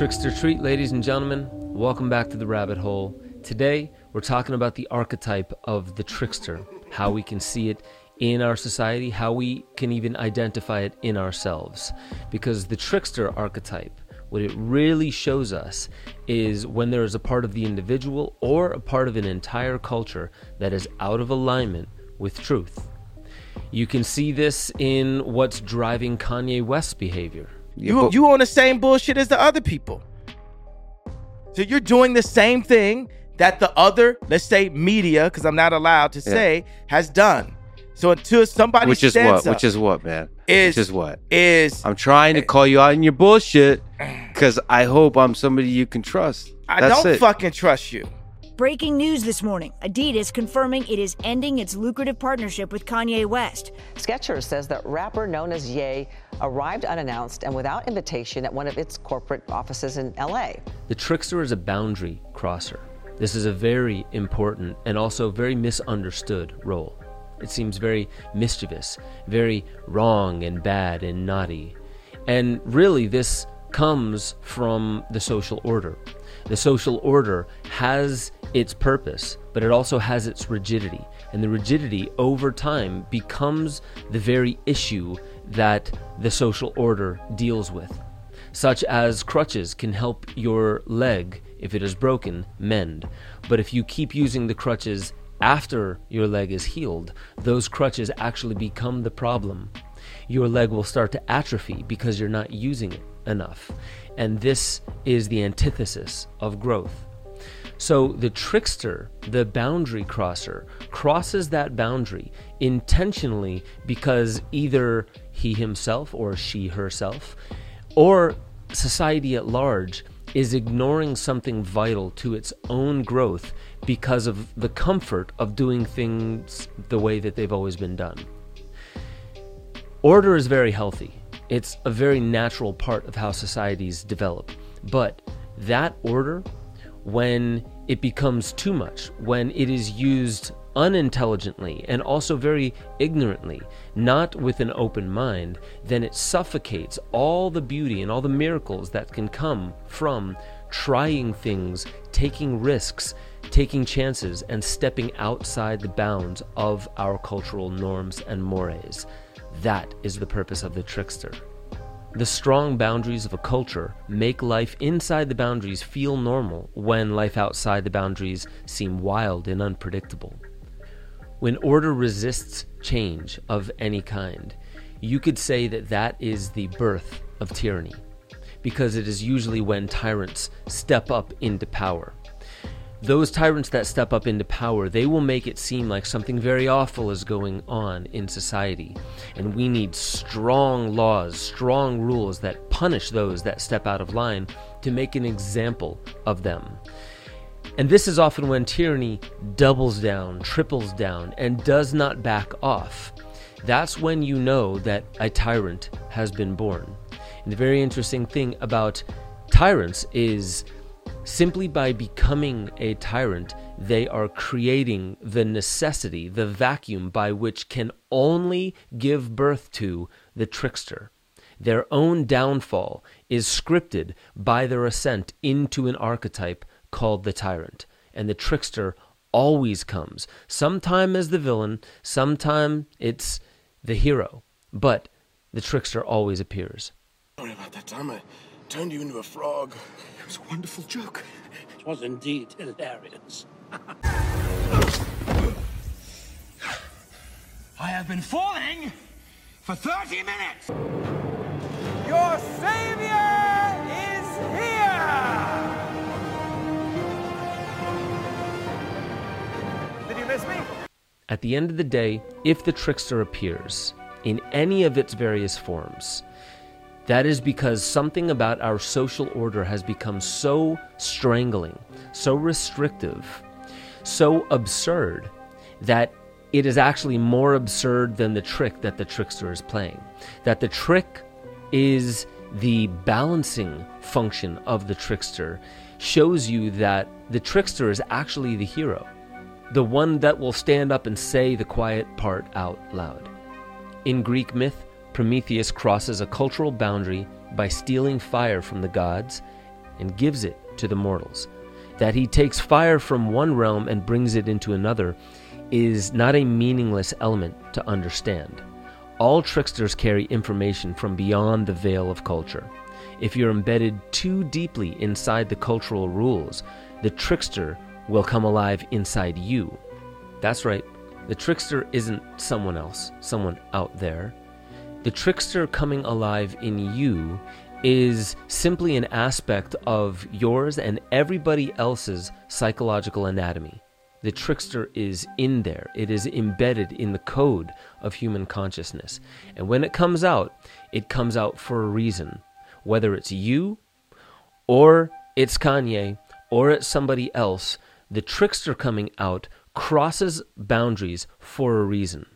Trickster Treat, ladies and gentlemen. Welcome back to the rabbit hole. Today, we're talking about the archetype of the trickster, how we can see it in our society, how we can even identify it in ourselves. Because the trickster archetype, what it really shows us is when there is a part of the individual or a part of an entire culture that is out of alignment with truth. You can see this in what's driving Kanye West's behavior. You you on the same bullshit as the other people. So you're doing the same thing that the other, let's say media, because I'm not allowed to say, has done. So until somebody which is what? Which is what, man? is which is what? is I'm trying to call you out in your bullshit because I hope I'm somebody you can trust. I don't it. fucking trust you. Breaking news this morning Adidas confirming it is ending its lucrative partnership with Kanye West. Skechers says that rapper known as Ye arrived unannounced and without invitation at one of its corporate offices in LA. The trickster is a boundary crosser. This is a very important and also very misunderstood role. It seems very mischievous, very wrong and bad and naughty. And really, this comes from the social order. The social order has its purpose, but it also has its rigidity. And the rigidity over time becomes the very issue that the social order deals with such as crutches can help your leg, if it is broken, mend. But if you keep using the crutches after your leg is healed, those crutches actually become the problem. Your leg will start to atrophy because you're not using it enough. And this is the antithesis of growth. So the trickster, the boundary crosser, crosses that boundary intentionally because either he himself or she herself or society at large is ignoring something vital to its own growth because of the comfort of doing things the way that they've always been done. Order is very healthy. It's a very natural part of how societies develop. But that order, when it becomes too much, when it is used unintelligently and also very ignorantly, not with an open mind, then it suffocates all the beauty and all the miracles that can come from trying things, taking risks, taking chances, and stepping outside the bounds of our cultural norms and mores. That is the purpose of the trickster. The strong boundaries of a culture make life inside the boundaries feel normal when life outside the boundaries seem wild and unpredictable. When order resists change of any kind, you could say that that is the birth of tyranny, because it is usually when tyrants step up into power. Those tyrants that step up into power, they will make it seem like something very awful is going on in society. And we need strong laws, strong rules that punish those that step out of line to make an example of them. And this is often when tyranny doubles down, triples down, and does not back off. That's when you know that a tyrant has been born. And the very interesting thing about tyrants is simply by becoming a tyrant, they are creating the necessity, the vacuum by which can only give birth to the trickster. Their own downfall is scripted by their ascent into an archetype called the tyrant. And the trickster always comes, sometime as the villain, sometime it's the hero, but the trickster always appears. Sorry about that time I turned you into a frog. It was a wonderful joke. It was indeed hilarious. I have been falling for 30 minutes. Your savior is here! Did you miss me? At the end of the day, if the trickster appears in any of its various forms, that is because something about our social order has become so strangling, so restrictive, so absurd that it is actually more absurd than the trick that the trickster is playing. That the trick is the balancing function of the trickster shows you that the trickster is actually the hero, the one that will stand up and say the quiet part out loud. In Greek myth, Prometheus crosses a cultural boundary by stealing fire from the gods and gives it to the mortals. That he takes fire from one realm and brings it into another is not a meaningless element to understand. All tricksters carry information from beyond the veil of culture. If you're embedded too deeply inside the cultural rules, the trickster will come alive inside you. That's right, the trickster isn't someone else, someone out there. The trickster coming alive in you is simply an aspect of yours and everybody else's psychological anatomy. The trickster is in there. It is embedded in the code of human consciousness. And when it comes out, it comes out for a reason. Whether it's you, or it's Kanye, or it's somebody else, the trickster coming out crosses boundaries for a reason.